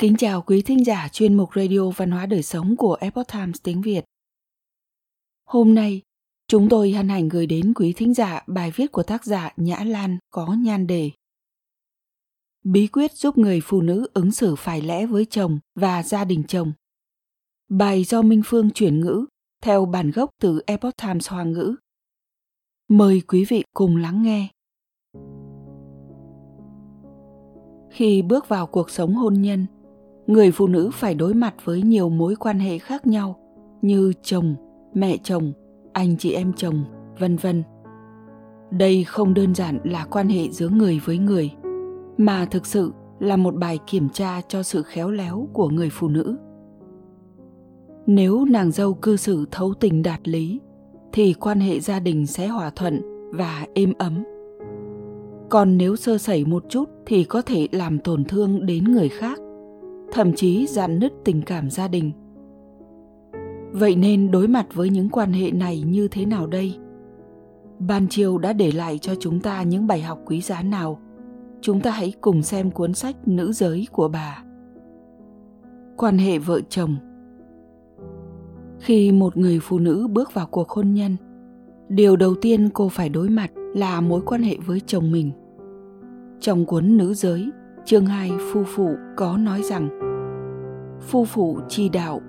Kính chào quý thính giả chuyên mục Radio Văn hóa Đời Sống của Epoch Times tiếng Việt. Hôm nay, chúng tôi hân hạnh gửi đến quý thính giả bài viết của tác giả Nhã Lan có nhan đề Bí quyết giúp người phụ nữ ứng xử phải lẽ với chồng và gia đình chồng. Bài do Minh Phương chuyển ngữ theo bản gốc từ Epoch Times Hoa ngữ. Mời quý vị cùng lắng nghe. Khi bước vào cuộc sống hôn nhân, người phụ nữ phải đối mặt với nhiều mối quan hệ khác nhau như chồng, mẹ chồng, anh chị em chồng, vân vân. Đây không đơn giản là quan hệ giữa người với người, mà thực sự là một bài kiểm tra cho sự khéo léo của người phụ nữ. Nếu nàng dâu cư xử thấu tình đạt lý, thì quan hệ gia đình sẽ hòa thuận và êm ấm. Còn nếu sơ sẩy một chút thì có thể làm tổn thương đến người khác thậm chí dạn nứt tình cảm gia đình. Vậy nên đối mặt với những quan hệ này như thế nào đây? Ban chiều đã để lại cho chúng ta những bài học quý giá nào? Chúng ta hãy cùng xem cuốn sách nữ giới của bà. Quan hệ vợ chồng. Khi một người phụ nữ bước vào cuộc hôn nhân, điều đầu tiên cô phải đối mặt là mối quan hệ với chồng mình. Trong cuốn nữ giới chương 2 phu phụ có nói rằng, phu phụ chi đạo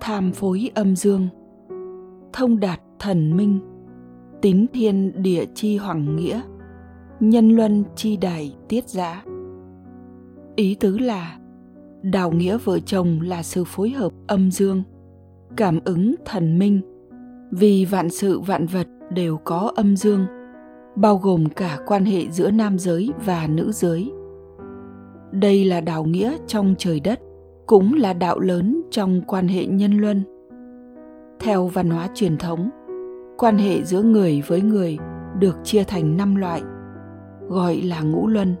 tham phối âm dương, thông đạt thần minh, tín thiên địa chi hoàng nghĩa, nhân luân chi đài tiết giá. ý tứ là, đạo nghĩa vợ chồng là sự phối hợp âm dương, cảm ứng thần minh vì vạn sự vạn vật đều có âm dương, bao gồm cả quan hệ giữa nam giới và nữ giới đây là đạo nghĩa trong trời đất, cũng là đạo lớn trong quan hệ nhân luân. Theo văn hóa truyền thống, quan hệ giữa người với người được chia thành năm loại, gọi là ngũ luân.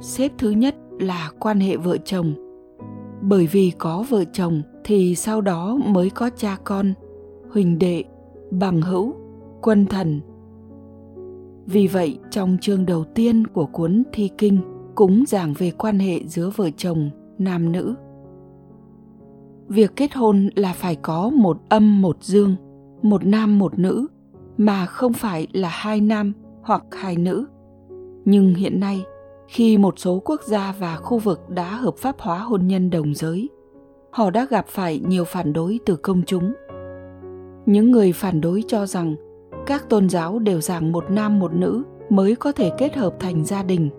Xếp thứ nhất là quan hệ vợ chồng. Bởi vì có vợ chồng thì sau đó mới có cha con, huỳnh đệ, bằng hữu, quân thần. Vì vậy, trong chương đầu tiên của cuốn thi kinh cũng giảng về quan hệ giữa vợ chồng nam nữ. Việc kết hôn là phải có một âm một dương, một nam một nữ, mà không phải là hai nam hoặc hai nữ. Nhưng hiện nay, khi một số quốc gia và khu vực đã hợp pháp hóa hôn nhân đồng giới, họ đã gặp phải nhiều phản đối từ công chúng. Những người phản đối cho rằng các tôn giáo đều giảng một nam một nữ mới có thể kết hợp thành gia đình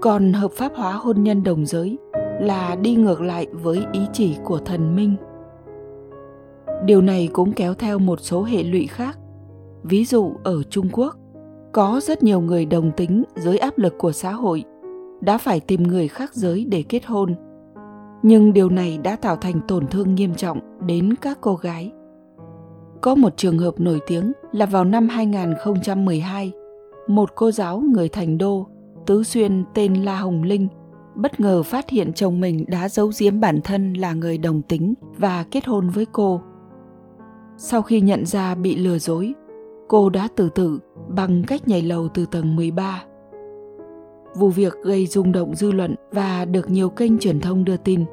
còn hợp pháp hóa hôn nhân đồng giới là đi ngược lại với ý chỉ của thần minh. Điều này cũng kéo theo một số hệ lụy khác. Ví dụ ở trung quốc có rất nhiều người đồng tính dưới áp lực của xã hội đã phải tìm người khác giới để kết hôn. Nhưng điều này đã tạo thành tổn thương nghiêm trọng đến các cô gái. Có một trường hợp nổi tiếng là vào năm 2012, một cô giáo người thành đô, Tứ Xuyên tên La Hồng Linh bất ngờ phát hiện chồng mình đã giấu giếm bản thân là người đồng tính và kết hôn với cô. Sau khi nhận ra bị lừa dối, cô đã tự tử bằng cách nhảy lầu từ tầng 13. Vụ việc gây rung động dư luận và được nhiều kênh truyền thông đưa tin.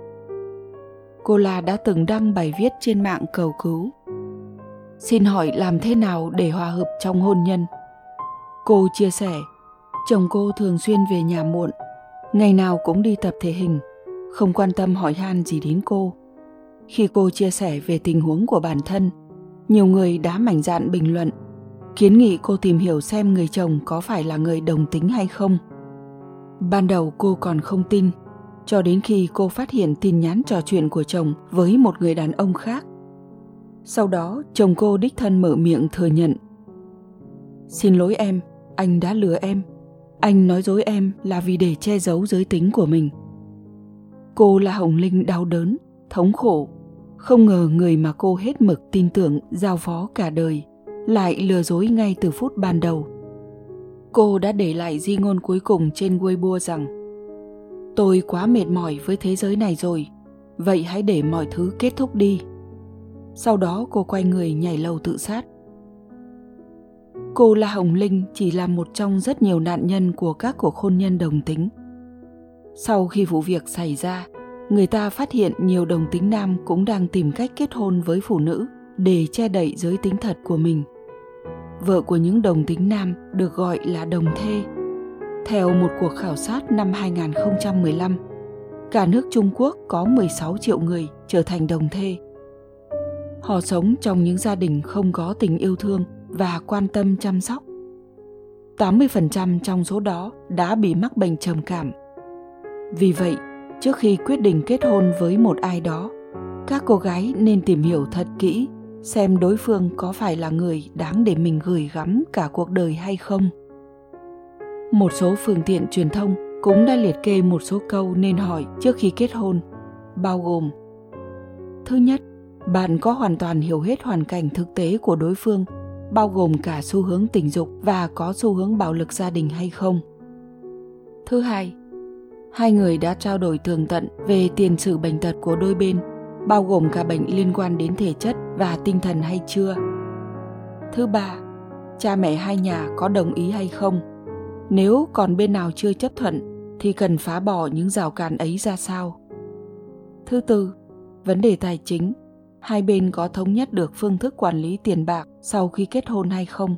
Cô La đã từng đăng bài viết trên mạng cầu cứu. Xin hỏi làm thế nào để hòa hợp trong hôn nhân? Cô chia sẻ, chồng cô thường xuyên về nhà muộn, ngày nào cũng đi tập thể hình, không quan tâm hỏi han gì đến cô. Khi cô chia sẻ về tình huống của bản thân, nhiều người đã mảnh dạn bình luận, kiến nghị cô tìm hiểu xem người chồng có phải là người đồng tính hay không. Ban đầu cô còn không tin, cho đến khi cô phát hiện tin nhắn trò chuyện của chồng với một người đàn ông khác. Sau đó, chồng cô đích thân mở miệng thừa nhận. Xin lỗi em, anh đã lừa em anh nói dối em là vì để che giấu giới tính của mình. Cô là hồng linh đau đớn, thống khổ. Không ngờ người mà cô hết mực tin tưởng, giao phó cả đời, lại lừa dối ngay từ phút ban đầu. Cô đã để lại di ngôn cuối cùng trên weibo rằng, tôi quá mệt mỏi với thế giới này rồi, vậy hãy để mọi thứ kết thúc đi. Sau đó cô quay người nhảy lầu tự sát. Cô La Hồng Linh chỉ là một trong rất nhiều nạn nhân của các cuộc hôn nhân đồng tính. Sau khi vụ việc xảy ra, người ta phát hiện nhiều đồng tính nam cũng đang tìm cách kết hôn với phụ nữ để che đậy giới tính thật của mình. Vợ của những đồng tính nam được gọi là đồng thê. Theo một cuộc khảo sát năm 2015, cả nước Trung Quốc có 16 triệu người trở thành đồng thê. Họ sống trong những gia đình không có tình yêu thương và quan tâm chăm sóc. 80% trong số đó đã bị mắc bệnh trầm cảm. Vì vậy, trước khi quyết định kết hôn với một ai đó, các cô gái nên tìm hiểu thật kỹ xem đối phương có phải là người đáng để mình gửi gắm cả cuộc đời hay không. Một số phương tiện truyền thông cũng đã liệt kê một số câu nên hỏi trước khi kết hôn, bao gồm Thứ nhất, bạn có hoàn toàn hiểu hết hoàn cảnh thực tế của đối phương, bao gồm cả xu hướng tình dục và có xu hướng bạo lực gia đình hay không. Thứ hai, hai người đã trao đổi tường tận về tiền sử bệnh tật của đôi bên, bao gồm cả bệnh liên quan đến thể chất và tinh thần hay chưa. Thứ ba, cha mẹ hai nhà có đồng ý hay không? Nếu còn bên nào chưa chấp thuận thì cần phá bỏ những rào cản ấy ra sao? Thứ tư, vấn đề tài chính hai bên có thống nhất được phương thức quản lý tiền bạc sau khi kết hôn hay không.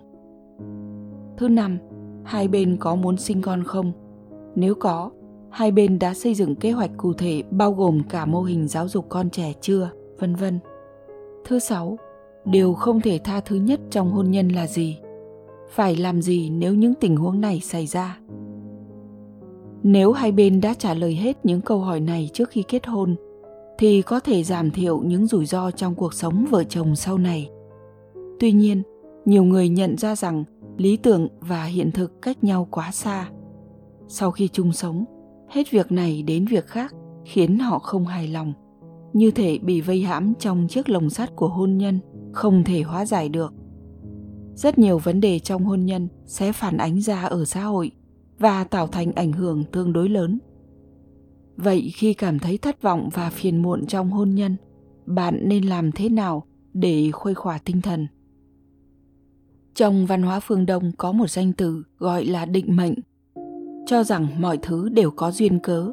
Thứ năm, hai bên có muốn sinh con không? Nếu có, hai bên đã xây dựng kế hoạch cụ thể bao gồm cả mô hình giáo dục con trẻ chưa, vân vân. Thứ sáu, điều không thể tha thứ nhất trong hôn nhân là gì? Phải làm gì nếu những tình huống này xảy ra? Nếu hai bên đã trả lời hết những câu hỏi này trước khi kết hôn thì có thể giảm thiểu những rủi ro trong cuộc sống vợ chồng sau này. Tuy nhiên, nhiều người nhận ra rằng lý tưởng và hiện thực cách nhau quá xa. Sau khi chung sống, hết việc này đến việc khác khiến họ không hài lòng, như thể bị vây hãm trong chiếc lồng sắt của hôn nhân không thể hóa giải được. Rất nhiều vấn đề trong hôn nhân sẽ phản ánh ra ở xã hội và tạo thành ảnh hưởng tương đối lớn vậy khi cảm thấy thất vọng và phiền muộn trong hôn nhân, bạn nên làm thế nào để khuây khỏa tinh thần? Trong văn hóa phương đông có một danh từ gọi là định mệnh, cho rằng mọi thứ đều có duyên cớ.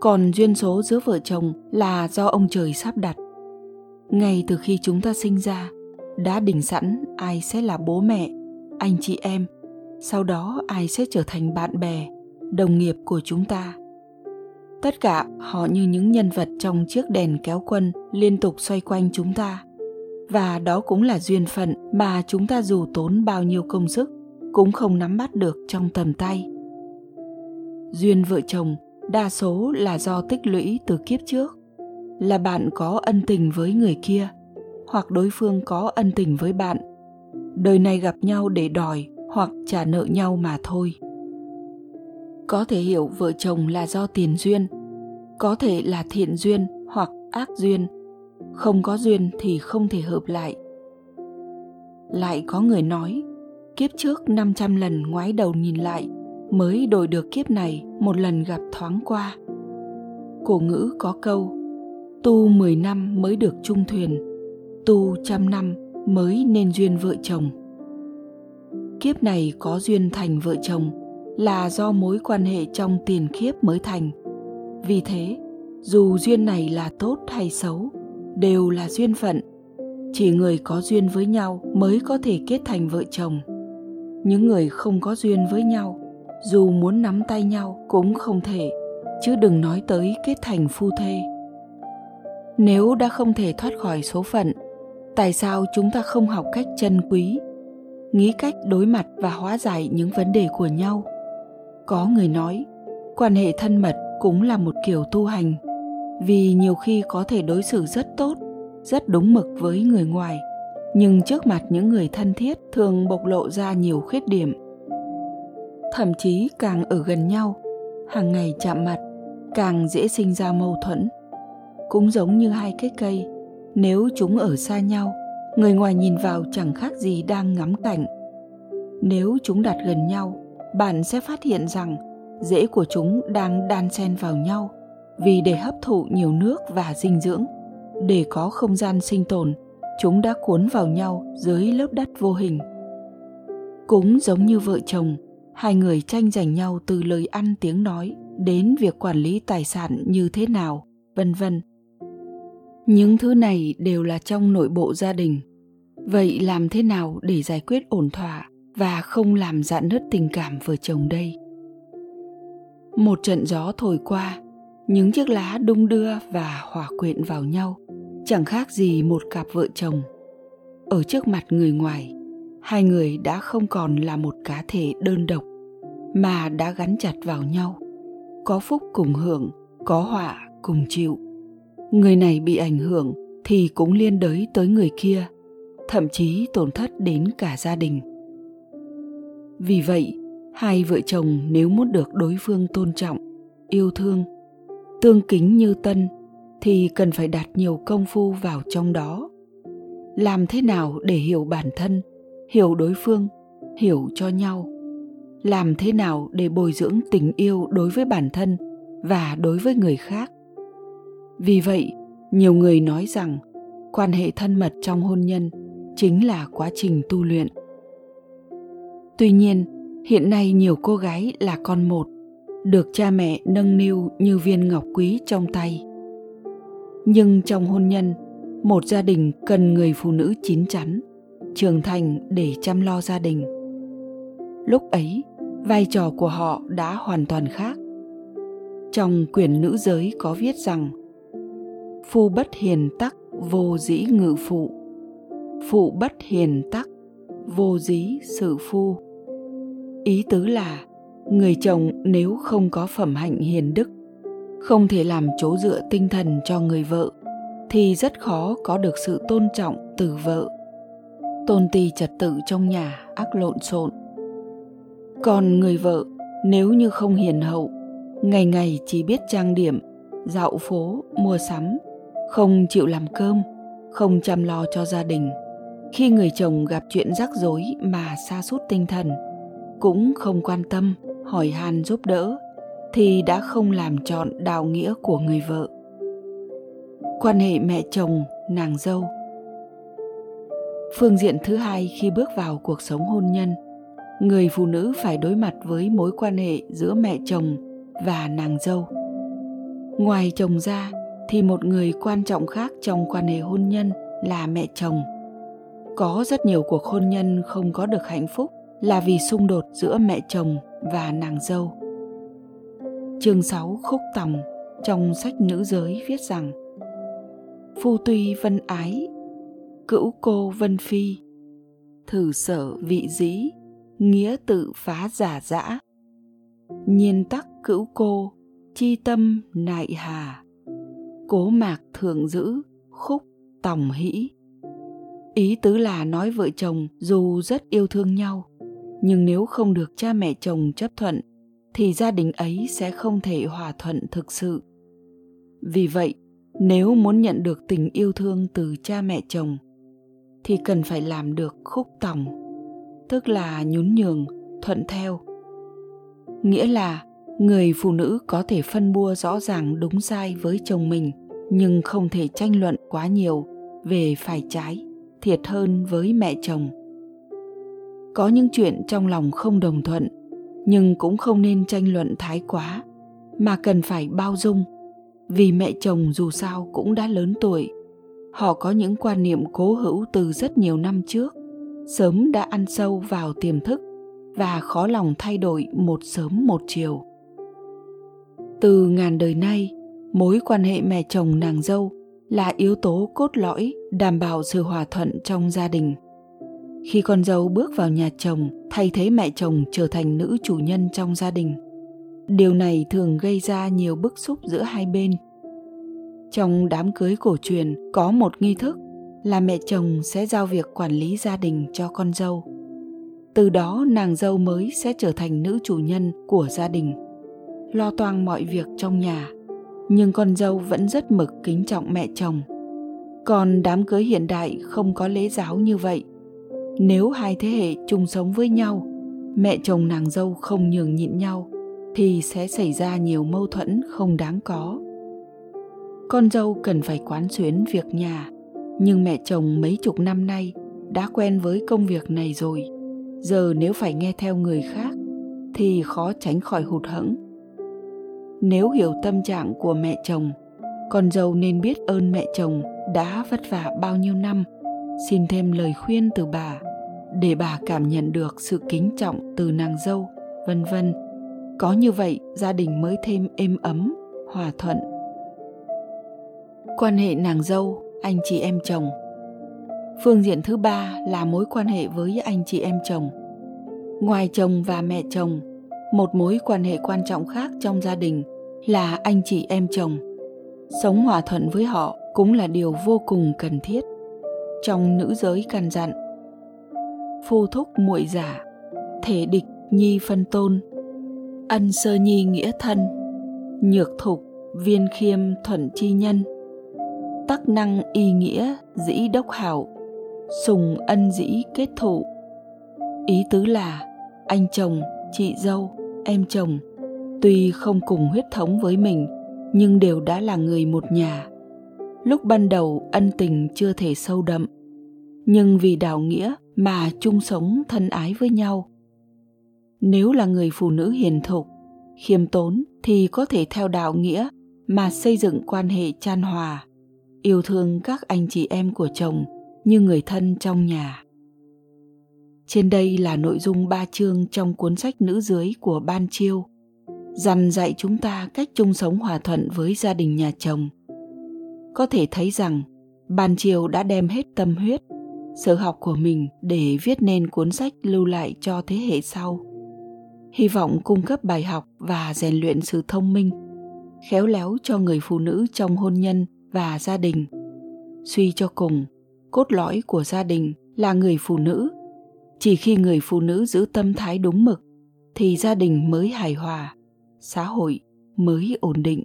Còn duyên số giữa vợ chồng là do ông trời sắp đặt. Ngay từ khi chúng ta sinh ra, đã định sẵn ai sẽ là bố mẹ, anh chị em. Sau đó ai sẽ trở thành bạn bè, đồng nghiệp của chúng ta tất cả, họ như những nhân vật trong chiếc đèn kéo quân liên tục xoay quanh chúng ta. Và đó cũng là duyên phận mà chúng ta dù tốn bao nhiêu công sức, cũng không nắm bắt được trong tầm tay. Duyên vợ chồng, đa số là do tích lũy từ kiếp trước. Là bạn có ân tình với người kia, hoặc đối phương có ân tình với bạn. Đời này gặp nhau để đòi hoặc trả nợ nhau mà thôi có thể hiểu vợ chồng là do tiền duyên có thể là thiện duyên hoặc ác duyên không có duyên thì không thể hợp lại lại có người nói kiếp trước 500 lần ngoái đầu nhìn lại mới đổi được kiếp này một lần gặp thoáng qua. Cổ ngữ có câu Tu 10 năm mới được chung thuyền, tu trăm năm mới nên duyên vợ chồng. Kiếp này có duyên thành vợ chồng là do mối quan hệ trong tiền kiếp mới thành. Vì thế, dù duyên này là tốt hay xấu, đều là duyên phận. Chỉ người có duyên với nhau mới có thể kết thành vợ chồng. Những người không có duyên với nhau, dù muốn nắm tay nhau cũng không thể, chứ đừng nói tới kết thành phu thê. Nếu đã không thể thoát khỏi số phận, tại sao chúng ta không học cách trân quý, nghĩ cách đối mặt và hóa giải những vấn đề của nhau? Có người nói, quan hệ thân mật cũng là một kiểu tu hành, vì nhiều khi có thể đối xử rất tốt, rất đúng mực với người ngoài, nhưng trước mặt những người thân thiết thường bộc lộ ra nhiều khuyết điểm. Thậm chí càng ở gần nhau, hàng ngày chạm mặt, càng dễ sinh ra mâu thuẫn. Cũng giống như hai cái cây, nếu chúng ở xa nhau, người ngoài nhìn vào chẳng khác gì đang ngắm cảnh. Nếu chúng đặt gần nhau bạn sẽ phát hiện rằng rễ của chúng đang đan xen vào nhau vì để hấp thụ nhiều nước và dinh dưỡng để có không gian sinh tồn, chúng đã cuốn vào nhau dưới lớp đất vô hình cũng giống như vợ chồng, hai người tranh giành nhau từ lời ăn tiếng nói đến việc quản lý tài sản như thế nào, vân vân. Những thứ này đều là trong nội bộ gia đình. Vậy làm thế nào để giải quyết ổn thỏa và không làm dạn nứt tình cảm vợ chồng đây? Một trận gió thổi qua, những chiếc lá đung đưa và hòa quyện vào nhau, chẳng khác gì một cặp vợ chồng. Ở trước mặt người ngoài, hai người đã không còn là một cá thể đơn độc mà đã gắn chặt vào nhau có phúc cùng hưởng có họa cùng chịu người này bị ảnh hưởng thì cũng liên đới tới người kia thậm chí tổn thất đến cả gia đình vì vậy, hai vợ chồng nếu muốn được đối phương tôn trọng, yêu thương, tương kính như tân thì cần phải đặt nhiều công phu vào trong đó. Làm thế nào để hiểu bản thân, hiểu đối phương, hiểu cho nhau? Làm thế nào để bồi dưỡng tình yêu đối với bản thân và đối với người khác? Vì vậy, nhiều người nói rằng quan hệ thân mật trong hôn nhân chính là quá trình tu luyện tuy nhiên, hiện nay nhiều cô gái là con một, được cha mẹ nâng niu như viên ngọc quý trong tay. Nhưng trong hôn nhân, một gia đình cần người phụ nữ chín chắn, trưởng thành để chăm lo gia đình. Lúc ấy, vai trò của họ đã hoàn toàn khác. Trong quyển nữ giới có viết rằng, phu bất hiền tắc, vô dĩ ngự phụ. Phụ bất hiền tắc, vô dĩ sự phu ý tứ là, người chồng nếu không có phẩm hạnh hiền đức, không thể làm chỗ dựa tinh thần cho người vợ, thì rất khó có được sự tôn trọng từ vợ. Tôn ti trật tự trong nhà ác lộn xộn. Còn người vợ, nếu như không hiền hậu, ngày ngày chỉ biết trang điểm, dạo phố, mua sắm, không chịu làm cơm, không chăm lo cho gia đình. Khi người chồng gặp chuyện rắc rối mà xa sút tinh thần cũng không quan tâm, hỏi han giúp đỡ, thì đã không làm trọn đạo nghĩa của người vợ. Quan hệ mẹ chồng, nàng dâu. Phương diện thứ hai khi bước vào cuộc sống hôn nhân, người phụ nữ phải đối mặt với mối quan hệ giữa mẹ chồng và nàng dâu. Ngoài chồng ra, thì một người quan trọng khác trong quan hệ hôn nhân là mẹ chồng. Có rất nhiều cuộc hôn nhân không có được hạnh phúc là vì xung đột giữa mẹ chồng và nàng dâu. Chương 6 khúc tòng, trong sách nữ giới viết rằng, Phu tuy vân ái cữu cô vân phi, thử sở vị dĩ, nghĩa tự phá giả dã, nhiên tắc cữu cô, chi tâm nại hà, cố mạc thường giữ khúc tòng hĩ. Ý tứ là nói vợ chồng dù rất yêu thương nhau nhưng nếu không được cha mẹ chồng chấp thuận, thì gia đình ấy sẽ không thể hòa thuận thực sự. Vì vậy, nếu muốn nhận được tình yêu thương từ cha mẹ chồng, thì cần phải làm được khúc tòng, tức là nhún nhường, thuận theo. Nghĩa là người phụ nữ có thể phân bua rõ ràng đúng sai với chồng mình, nhưng không thể tranh luận quá nhiều về phải trái, thiệt hơn với mẹ chồng có những chuyện trong lòng không đồng thuận, nhưng cũng không nên tranh luận thái quá, mà cần phải bao dung. Vì mẹ chồng dù sao cũng đã lớn tuổi, họ có những quan niệm cố hữu từ rất nhiều năm trước. Sớm đã ăn sâu vào tiềm thức và khó lòng thay đổi một sớm một chiều. Từ ngàn đời nay, mối quan hệ mẹ chồng nàng dâu là yếu tố cốt lõi đảm bảo sự hòa thuận trong gia đình khi con dâu bước vào nhà chồng, thay thế mẹ chồng trở thành nữ chủ nhân trong gia đình. Điều này thường gây ra nhiều bức xúc giữa hai bên. Trong đám cưới cổ truyền, có một nghi thức là mẹ chồng sẽ giao việc quản lý gia đình cho con dâu. Từ đó, nàng dâu mới sẽ trở thành nữ chủ nhân của gia đình. Lo toang mọi việc trong nhà, nhưng con dâu vẫn rất mực kính trọng mẹ chồng. Còn đám cưới hiện đại không có lễ giáo như vậy nếu hai thế hệ chung sống với nhau, mẹ chồng nàng dâu không nhường nhịn nhau, thì sẽ xảy ra nhiều mâu thuẫn không đáng có. Con dâu cần phải quán xuyến việc nhà, nhưng mẹ chồng mấy chục năm nay đã quen với công việc này rồi. Giờ nếu phải nghe theo người khác, thì khó tránh khỏi hụt hẫng. Nếu hiểu tâm trạng của mẹ chồng, con dâu nên biết ơn mẹ chồng đã vất vả bao nhiêu năm xin thêm lời khuyên từ bà, để bà cảm nhận được sự kính trọng từ nàng dâu, vân vân. Có như vậy, gia đình mới thêm êm ấm, hòa thuận. Quan hệ nàng dâu, anh chị em chồng. Phương diện thứ ba là mối quan hệ với anh chị em chồng. Ngoài chồng và mẹ chồng, một mối quan hệ quan trọng khác trong gia đình là anh chị em chồng. Sống hòa thuận với họ cũng là điều vô cùng cần thiết trong nữ giới căn dặn. Phu thúc muội giả, thể địch nhi phân tôn, ân sơ nhi nghĩa thân, nhược thục, viên khiêm thuận chi nhân, tắc năng y nghĩa dĩ đốc hảo, sùng ân dĩ kết thụ. Ý tứ là, anh chồng, chị dâu, em chồng, tuy không cùng huyết thống với mình, nhưng đều đã là người một nhà lúc ban đầu ân tình chưa thể sâu đậm, nhưng vì đạo nghĩa mà chung sống thân ái với nhau. Nếu là người phụ nữ hiền thục, khiêm tốn thì có thể theo đạo nghĩa mà xây dựng quan hệ chan hòa, yêu thương các anh chị em của chồng như người thân trong nhà. Trên đây là nội dung ba chương trong cuốn sách nữ dưới của ban chiêu dằn dạy chúng ta cách chung sống hòa thuận với gia đình nhà chồng có thể thấy rằng, ban chiêu đã đem hết tâm huyết, sở học của mình để viết nên cuốn sách lưu lại cho thế hệ sau. Hy vọng cung cấp bài học và rèn luyện sự thông minh, khéo léo cho người phụ nữ trong hôn nhân và gia đình. Suy cho cùng, cốt lõi của gia đình là người phụ nữ. Chỉ khi người phụ nữ giữ tâm thái đúng mực, thì gia đình mới hài hòa, xã hội mới ổn định.